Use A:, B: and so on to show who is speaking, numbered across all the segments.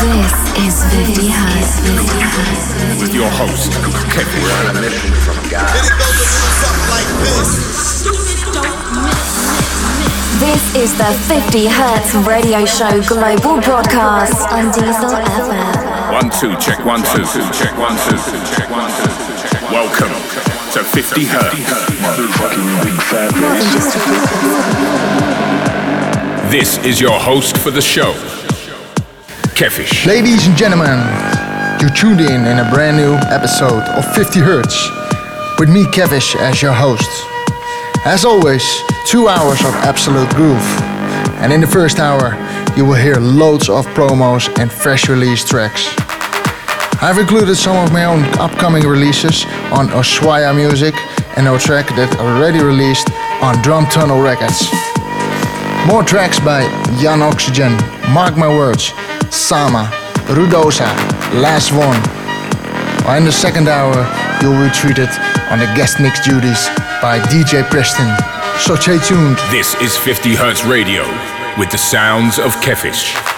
A: This is 50 Hertz. 50 Hertz.
B: with your host, Kevin.
A: This is the 50 Hertz radio show global broadcast on Diesel FM.
B: One, two, check one, two, two, check one, two, two, check one, two, two, check one. Welcome to 50 Hertz.
A: Just a frequency.
B: This is your host for the show, Kevish.
C: Ladies and gentlemen, you tuned in in a brand new episode of 50 Hertz with me, Kevish, as your host. As always, two hours of absolute groove. And in the first hour, you will hear loads of promos and fresh release tracks. I've included some of my own upcoming releases on Oswaya Music and a track that already released on Drum Tunnel Records. More tracks by Jan Oxygen, Mark My Words, Sama, Rudosa, Last One. While in the second hour, you'll be treated on the guest mix duties by DJ Preston. So stay tuned.
B: This is 50 Hertz Radio with the sounds of Kevish.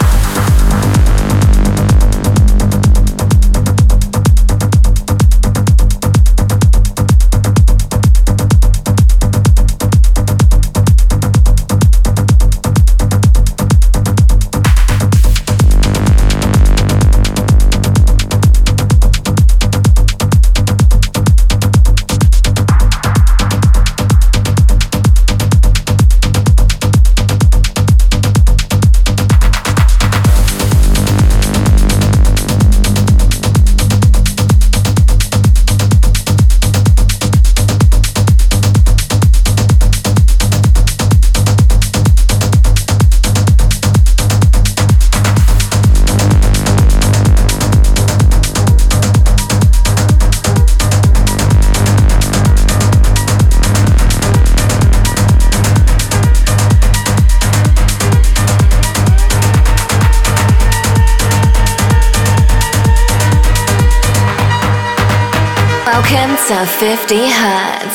A: Welcome to 50 Hertz.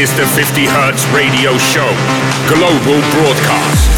B: Is the 50 Hertz Radio Show, global broadcast.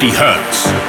B: 50 hertz.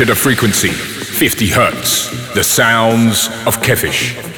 B: Capture the frequency, 50 hertz. The sounds of Kevish.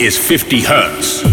B: Is 50 hertz.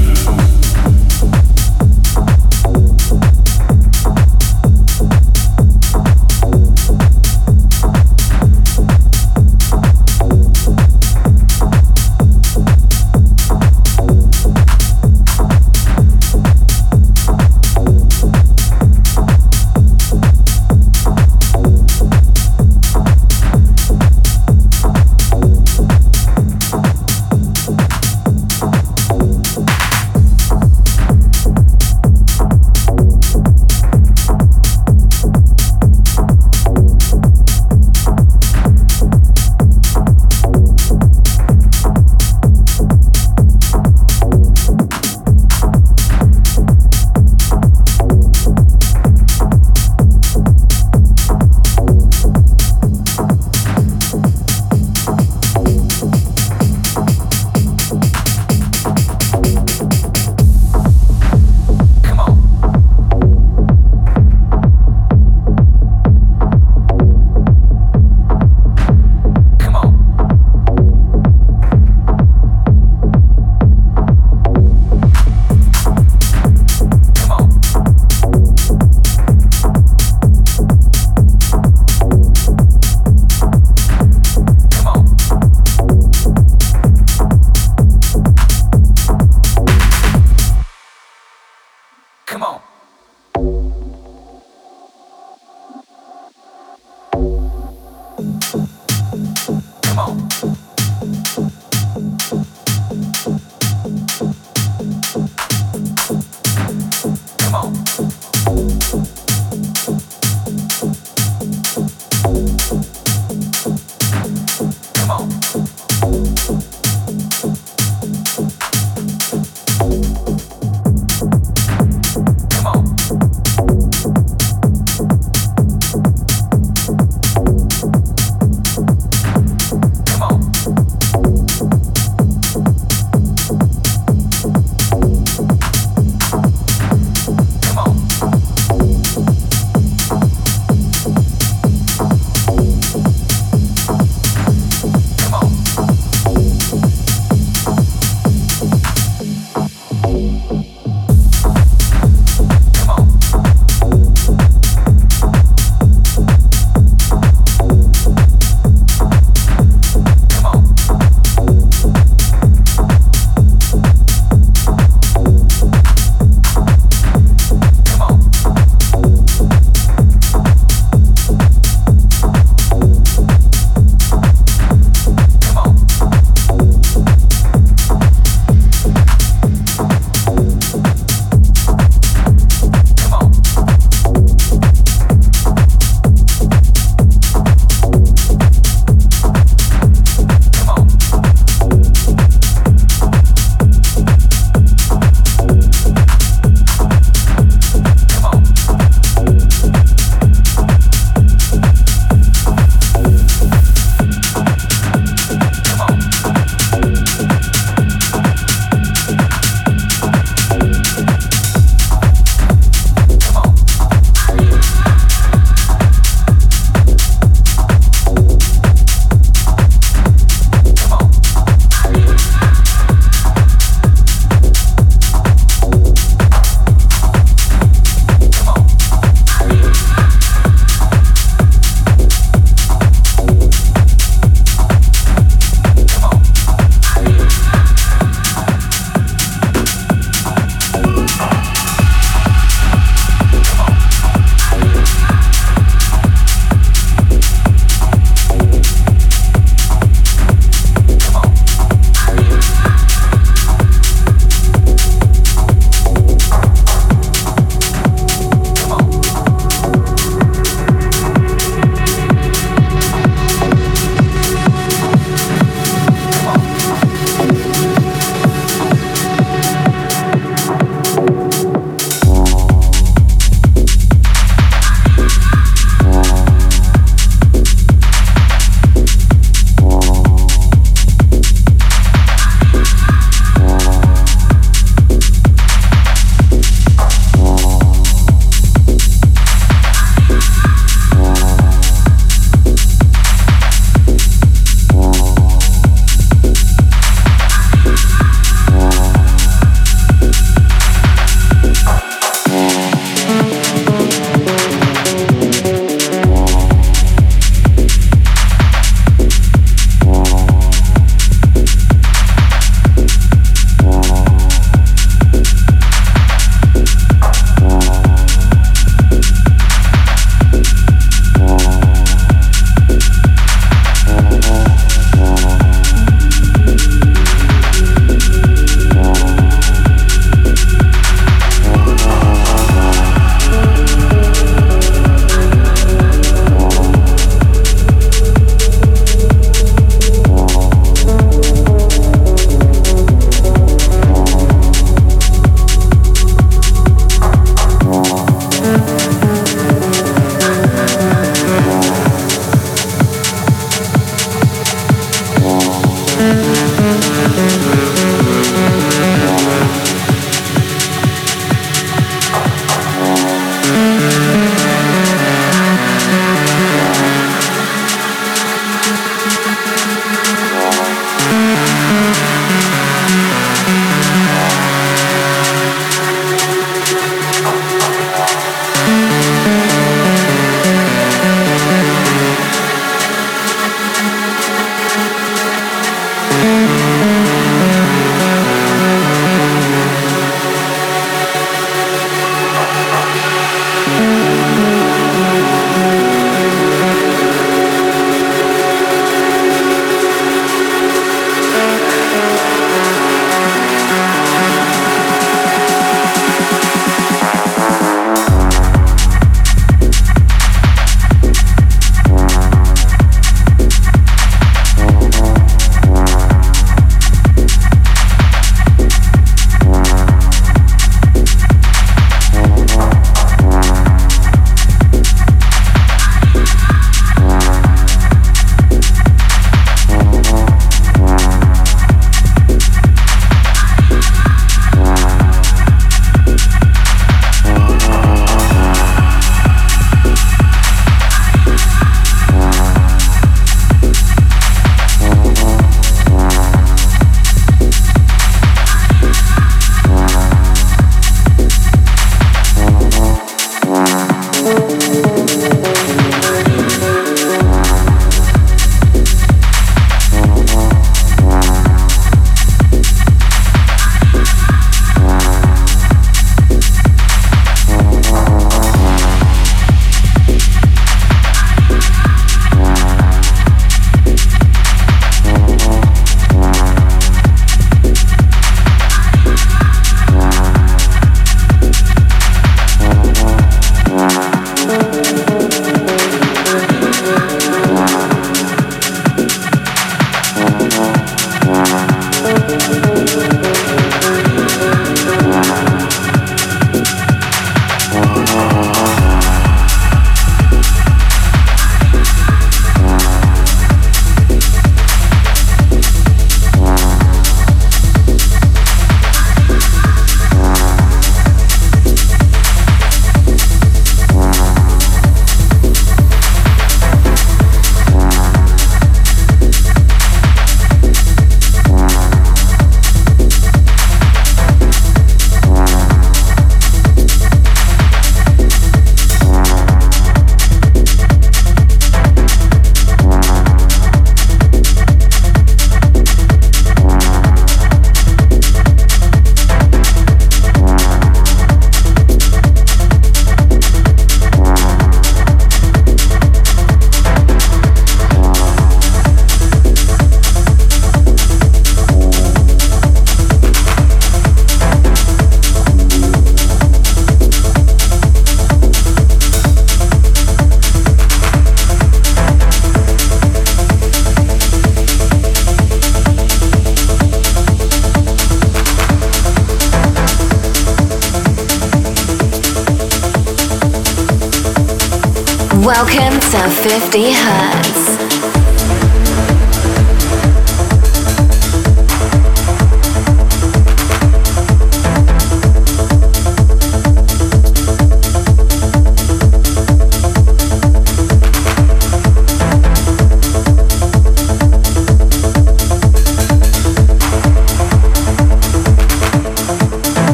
A: 50 Hertz.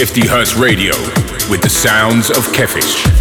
B: 50 Hertz Radio with the sounds of
A: Kevish.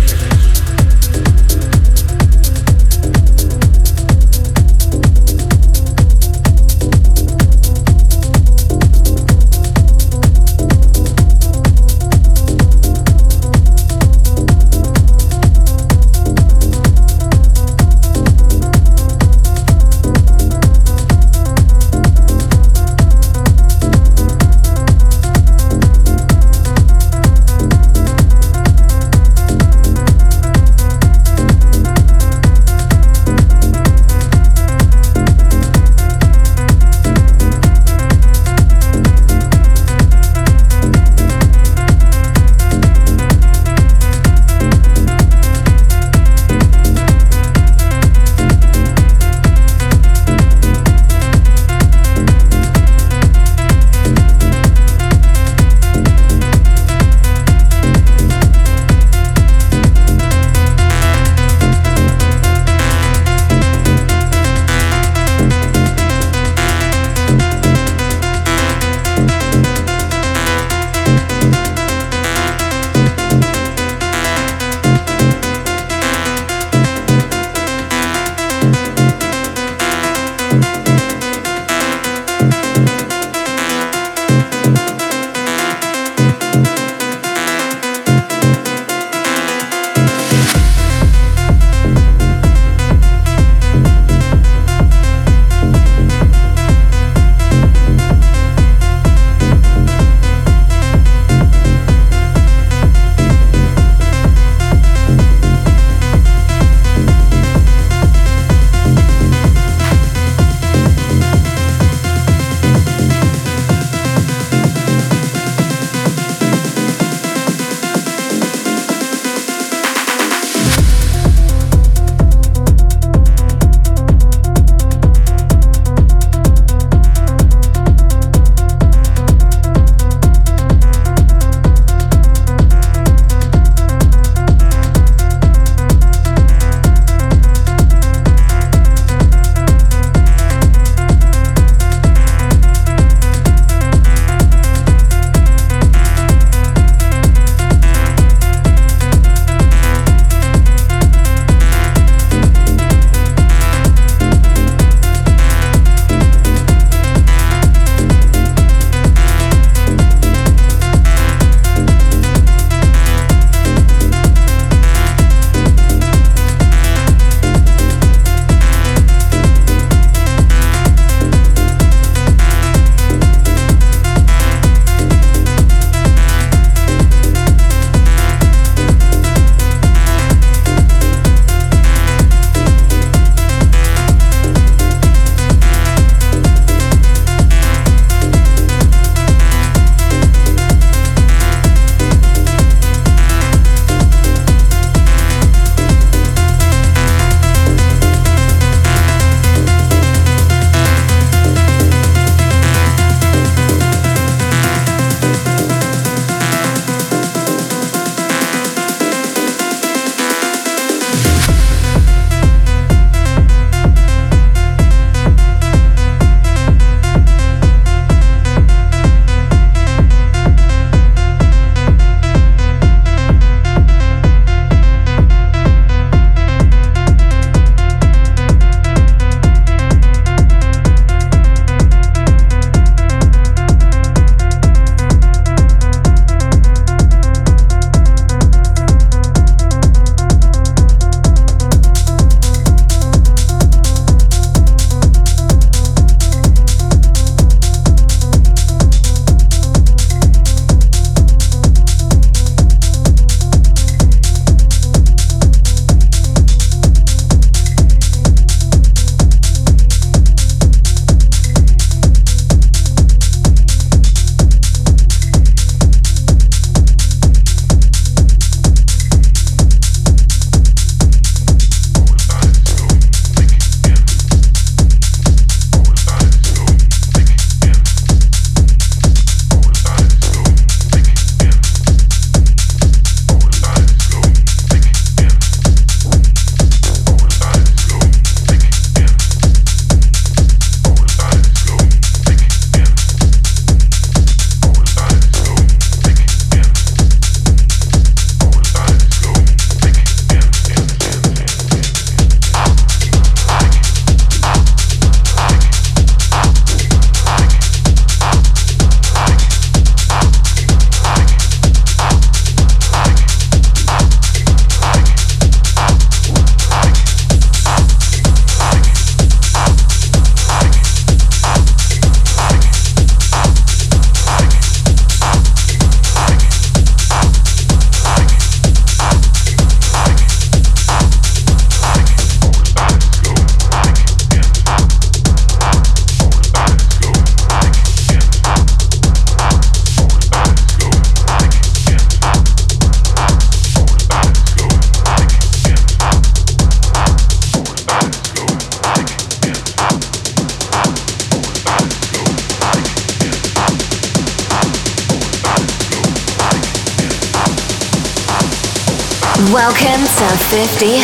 A: 50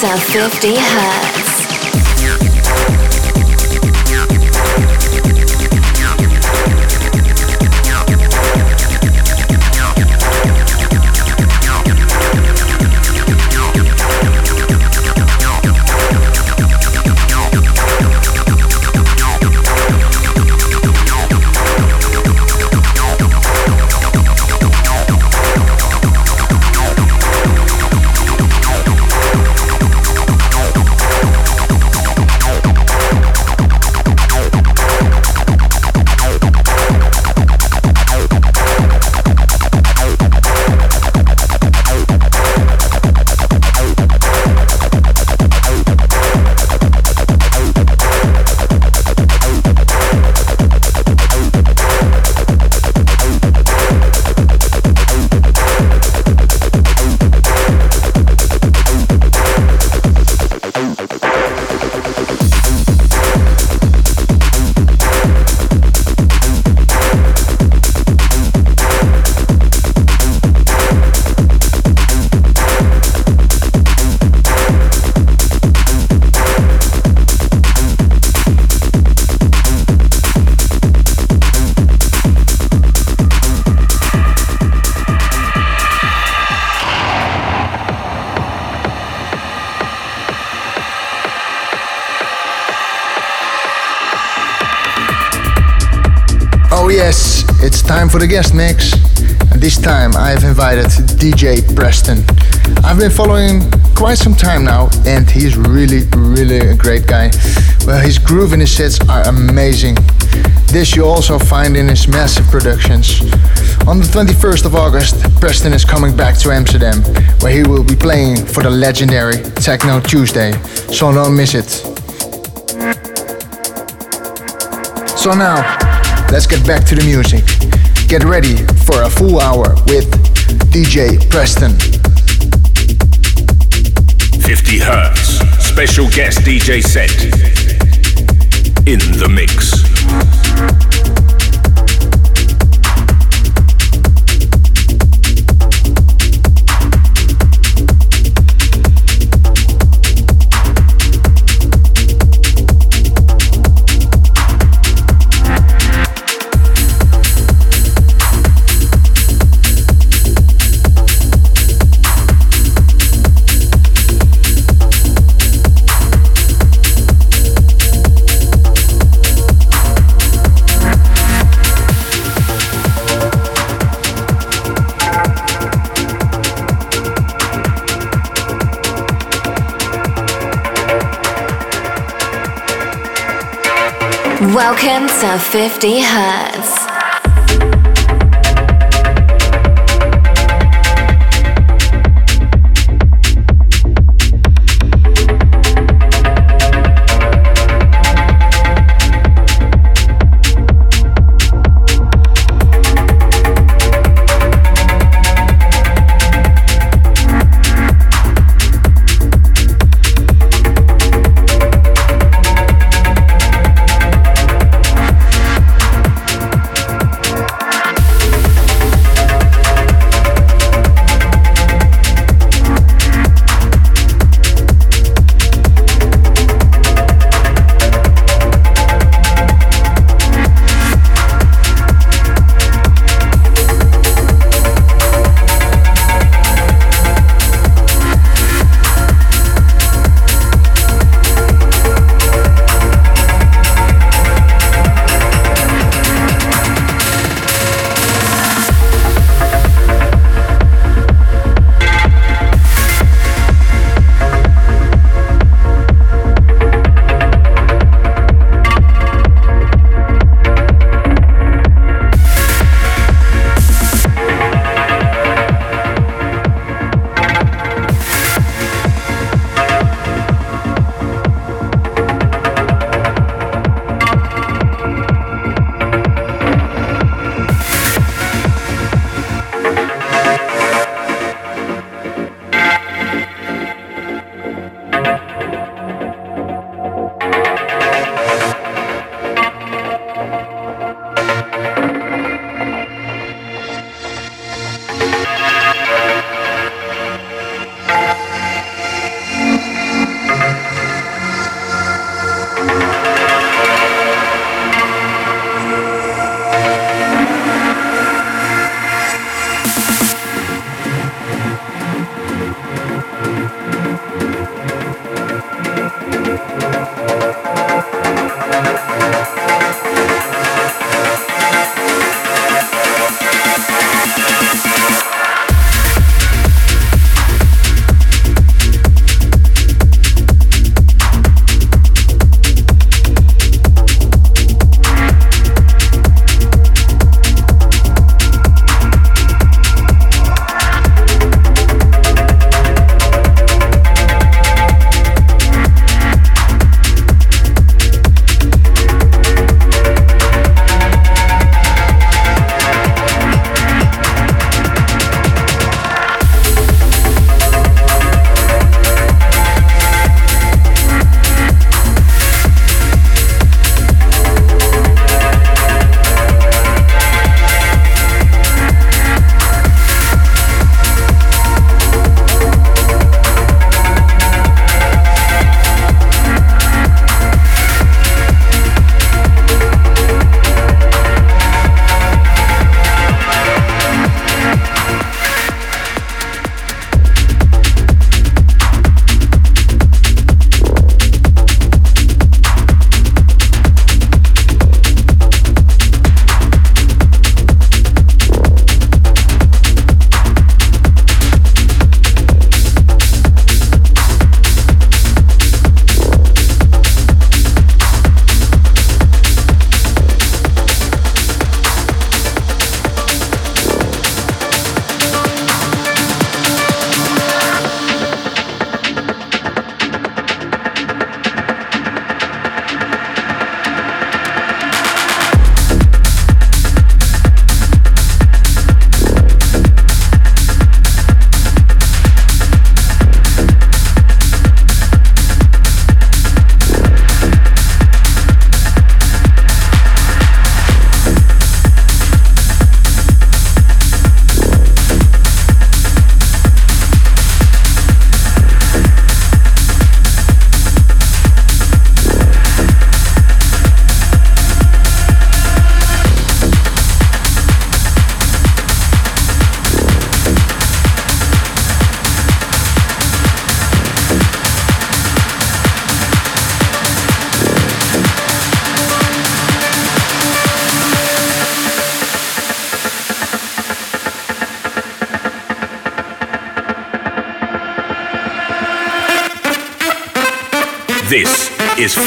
A: To 50 Hertz.
C: Time for the guest mix. And this time I have invited DJ Preston. I've been following quite some time now, and he's really, really a great guy. Well, his groove and his sets are amazing. This you also find in his massive productions. On the 21st of August, Preston is coming back to Amsterdam, where he will be playing for the legendary Techno Tuesday, so don't miss it. So now, let's get back to the music. Get ready for a full hour with DJ Preston.
B: 50 Hertz, special guest DJ set. In the mix.
A: Welcome to 50 Hertz.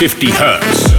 B: 50 hertz.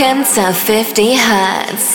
A: Welcome to 50 Hertz.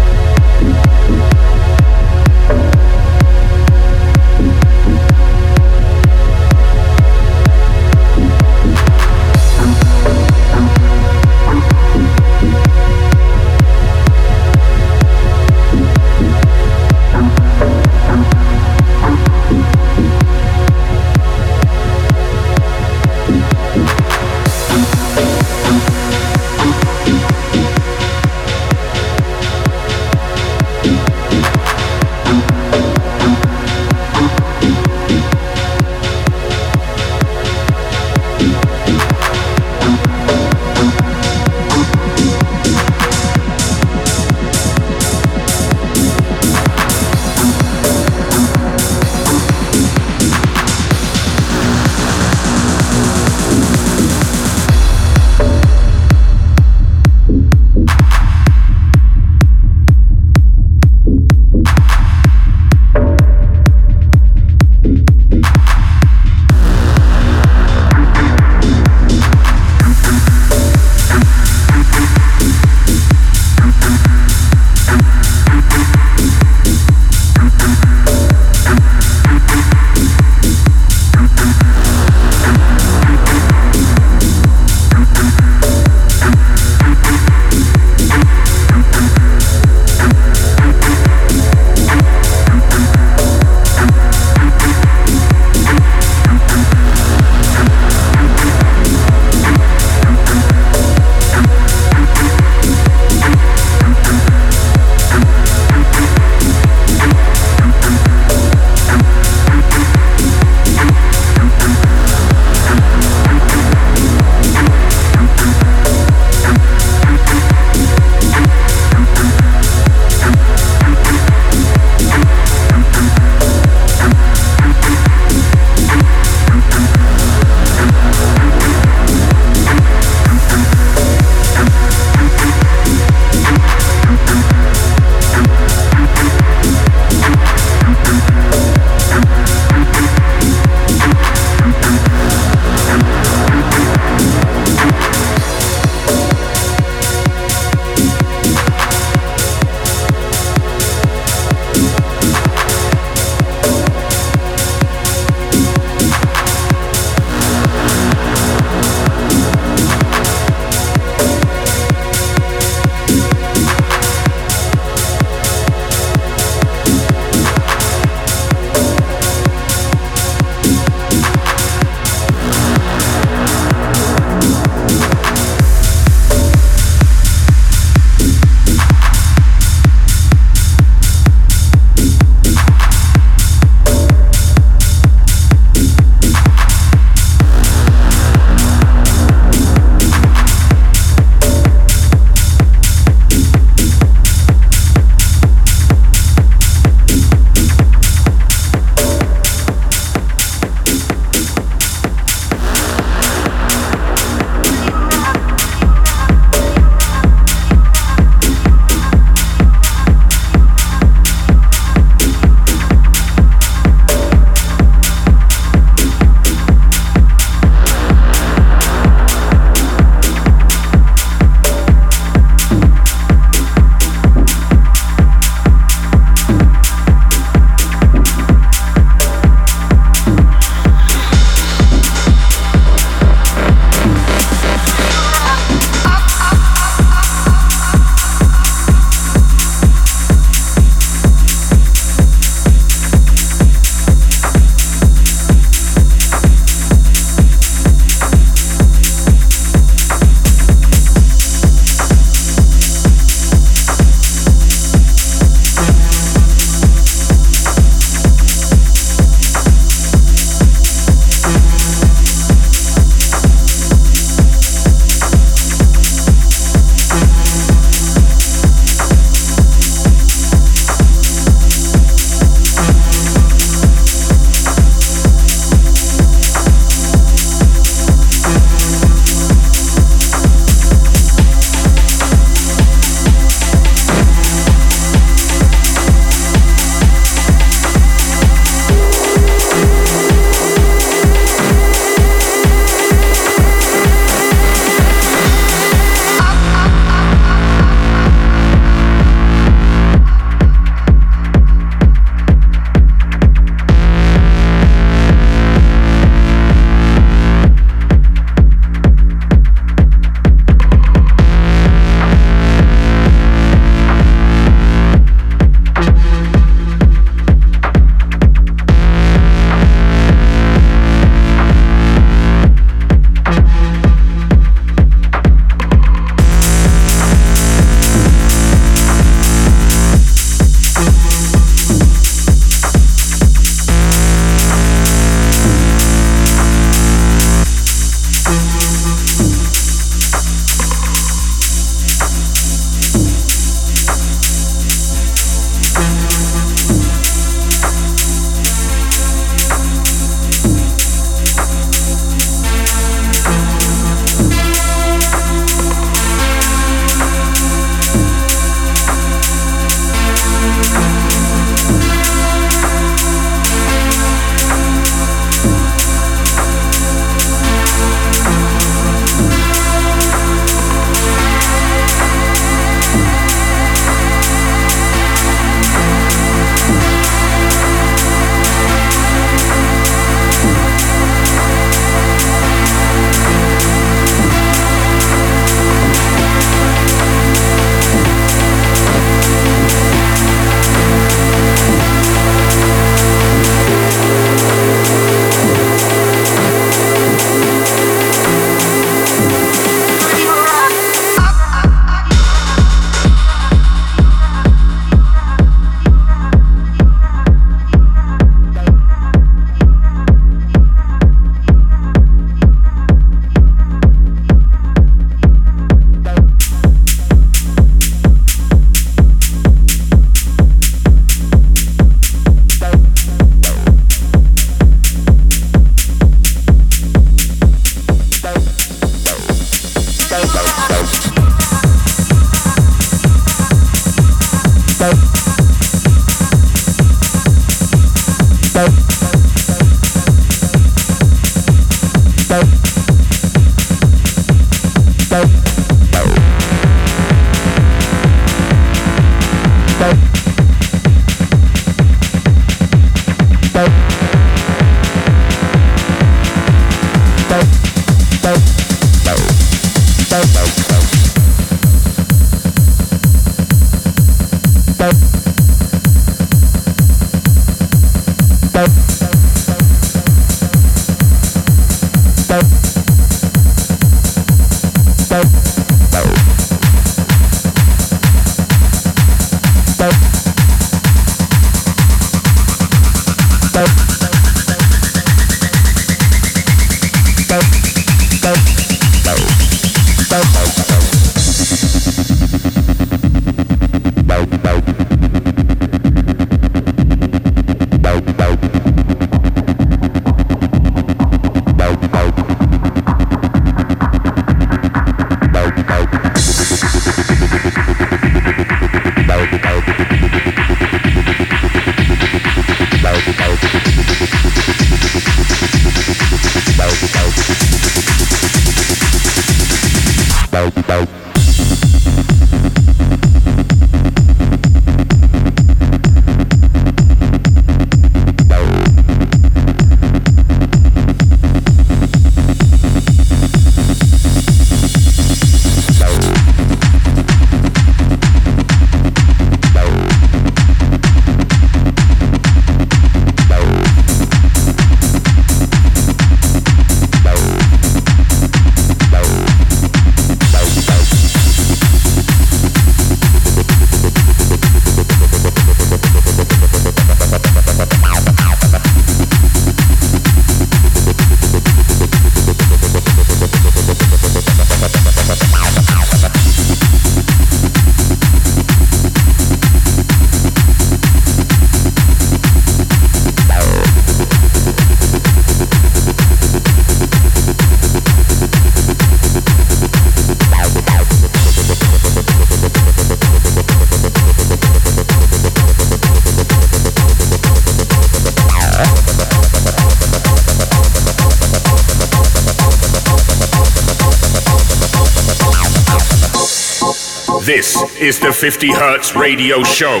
A: 50 Hertz
B: Radio Show,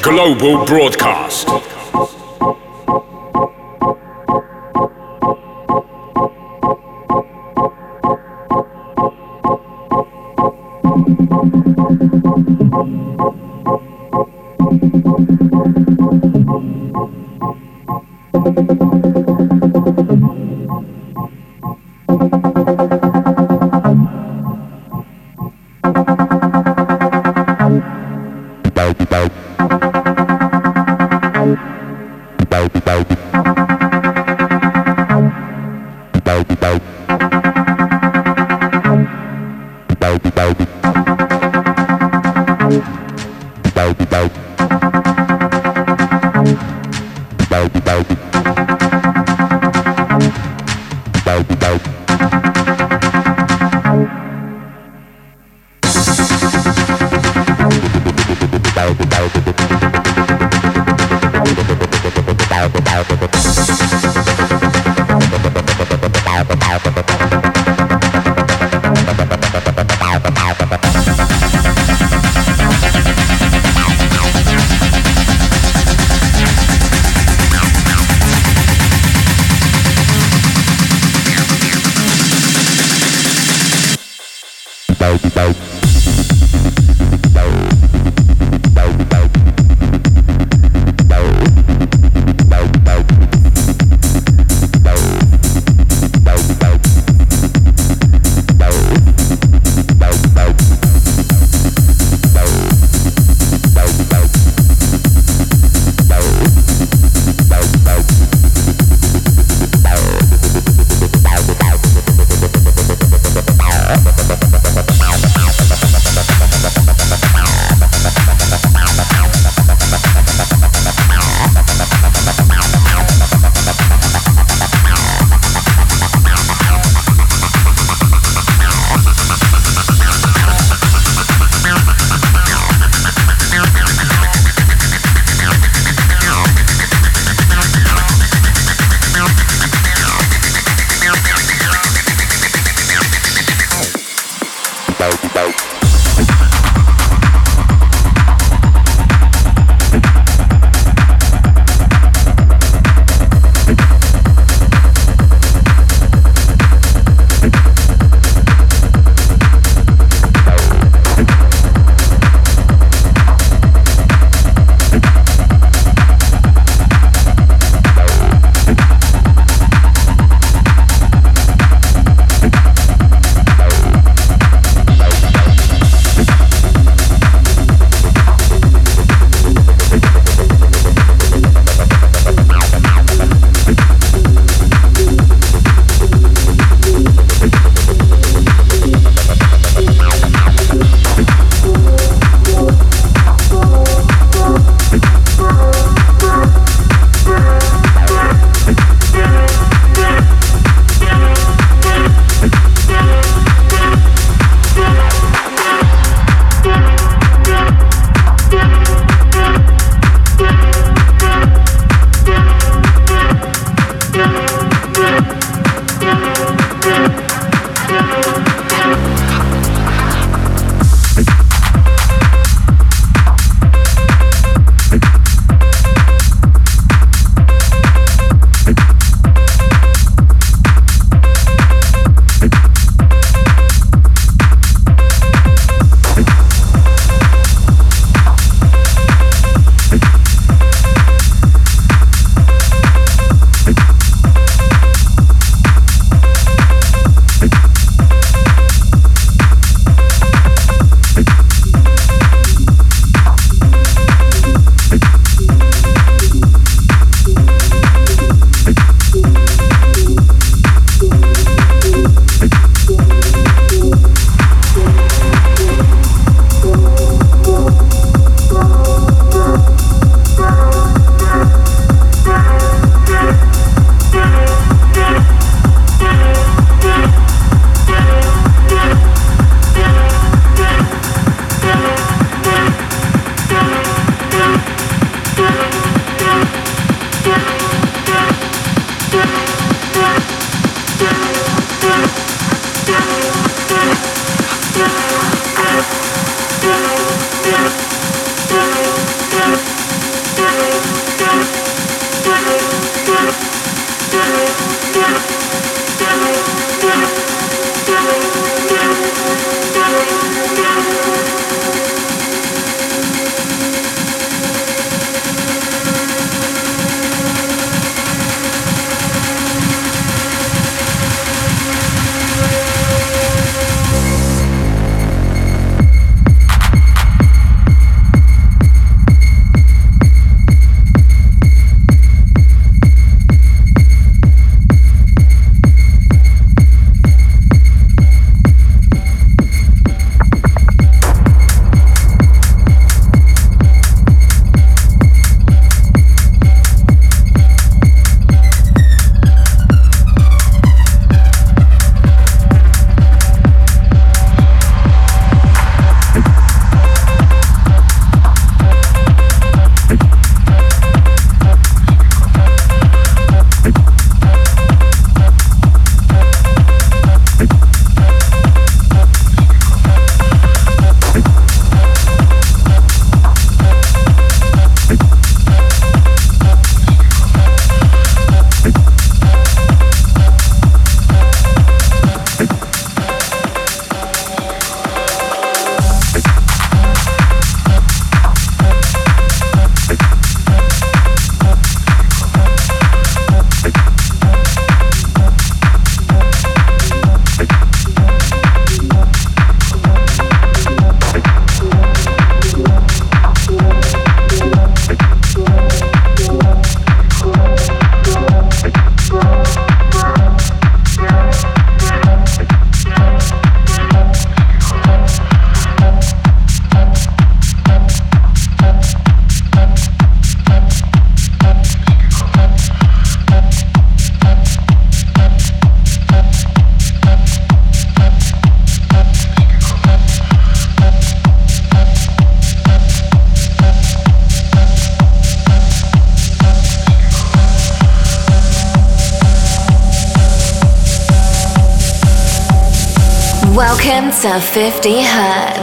B: global broadcast.
A: To 50 Hertz.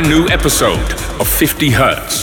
B: Brand new episode of 50 Hertz.